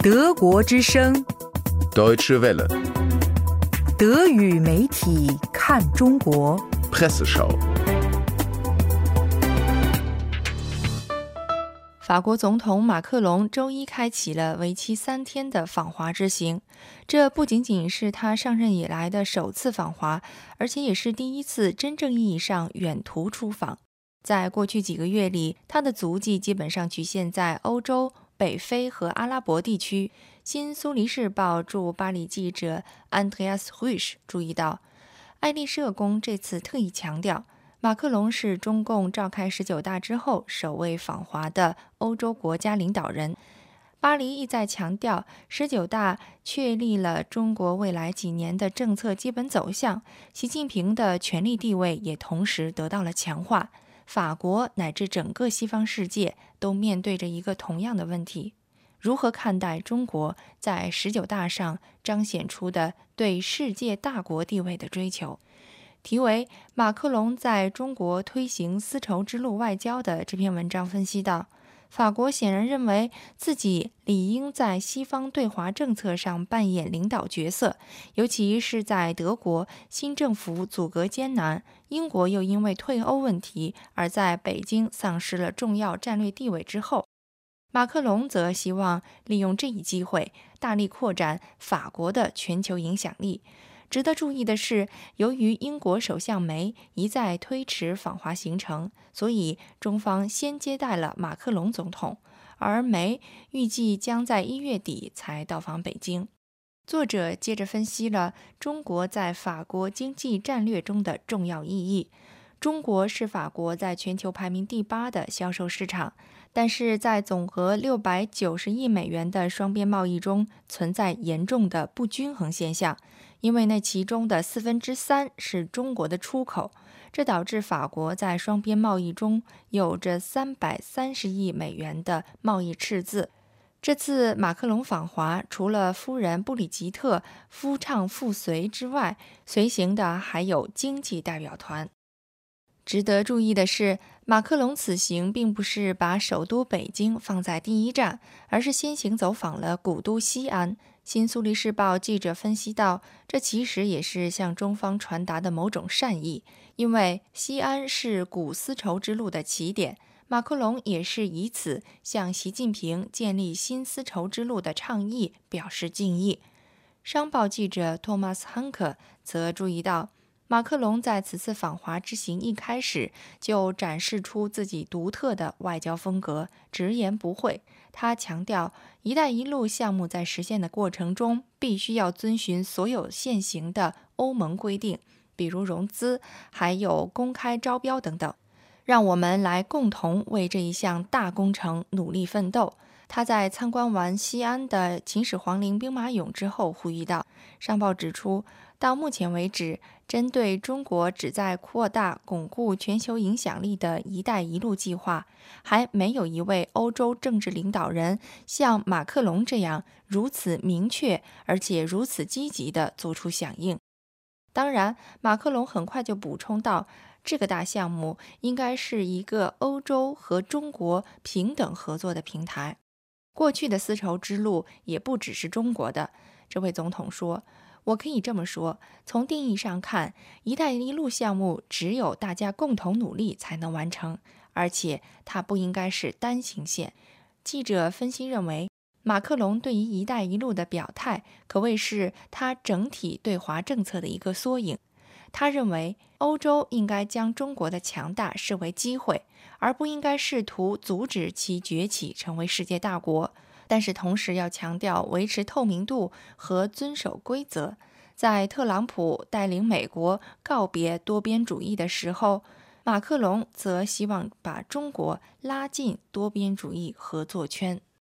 德国之声，Deutsche Welle, 德语媒体看中国。Presseschau. 法国总统马克龙周一开启了为期三天的访华之行，这不仅仅是他上任以来的首次访华，而且也是第一次真正意义上远途出访。在过去几个月里，他的足迹基本上局限在欧洲、北非和阿拉伯地区。新苏黎世报驻巴黎记者 Andreas Rüsch 注意到，爱丽舍宫这次特意强调。马克龙是中共召开十九大之后首位访华的欧洲国家领导人。巴黎意在强调，十九大确立了中国未来几年的政策基本走向，习近平的权力地位也同时得到了强化。法国乃至整个西方世界都面对着一个同样的问题：如何看待中国在十九大上彰显出的对世界大国地位的追求？题为《马克龙在中国推行丝绸之路外交》的这篇文章分析道，法国显然认为自己理应在西方对华政策上扮演领导角色，尤其是在德国新政府阻隔艰难，英国又因为退欧问题而在北京丧失了重要战略地位之后。马克龙则希望利用这一机会，大力扩展法国的全球影响力。值得注意的是，由于英国首相梅一再推迟访华行程，所以中方先接待了马克龙总统，而梅预计将在一月底才到访北京。作者接着分析了中国在法国经济战略中的重要意义。中国是法国在全球排名第八的销售市场，但是在总和六百九十亿美元的双边贸易中存在严重的不均衡现象。因为那其中的四分之三是中国的出口，这导致法国在双边贸易中有着三百三十亿美元的贸易赤字。这次马克龙访华，除了夫人布里吉特夫唱妇随之外，随行的还有经济代表团。值得注意的是，马克龙此行并不是把首都北京放在第一站，而是先行走访了古都西安。新苏黎世报记者分析到，这其实也是向中方传达的某种善意，因为西安是古丝绸之路的起点，马克龙也是以此向习近平建立新丝绸之路的倡议表示敬意。商报记者托马斯·汉克则注意到，马克龙在此次访华之行一开始就展示出自己独特的外交风格，直言不讳。他强调，“一带一路”项目在实现的过程中，必须要遵循所有现行的欧盟规定，比如融资，还有公开招标等等。让我们来共同为这一项大工程努力奋斗。他在参观完西安的秦始皇陵兵马俑之后呼吁道：“商报指出，到目前为止，针对中国旨在扩大、巩固全球影响力的一带一路计划，还没有一位欧洲政治领导人像马克龙这样如此明确而且如此积极地做出响应。”当然，马克龙很快就补充到。这个大项目应该是一个欧洲和中国平等合作的平台。过去的丝绸之路也不只是中国的。这位总统说：“我可以这么说，从定义上看，‘一带一路’项目只有大家共同努力才能完成，而且它不应该是单行线。”记者分析认为，马克龙对于“一带一路”的表态，可谓是他整体对华政策的一个缩影。他认为，欧洲应该将中国的强大视为机会，而不应该试图阻止其崛起成为世界大国。但是，同时要强调维持透明度和遵守规则。在特朗普带领美国告别多边主义的时候，马克龙则希望把中国拉进多边主义合作圈。